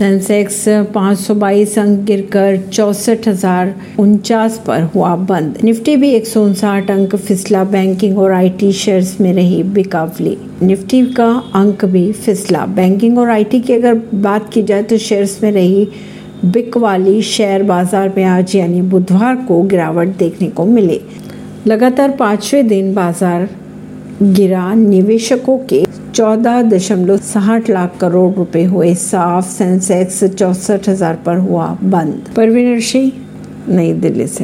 Sensex 522 अंक गिरकर चौसठ हज़ार उनचास पर हुआ बंद। निफ्टी भी एक अंक फिसला। बैंकिंग और आईटी शेयर्स में रही बिकावली। निफ्टी का अंक भी फिसला। बैंकिंग और आईटी की अगर बात की जाए तो शेयर्स में रही बिक वाली शेयर बाज़ार में आज यानी बुधवार को गिरावट देखने को मिली। लगातार पाँचवें दिन बाज़ार गिरा। निवेशकों के चौदह दशमलव साठ लाख करोड़ रुपए हुए साफ़ सेंसेक्स चौसठ हज़ार पर हुआ बंद। परवीन सिंह नई दिल्ली से।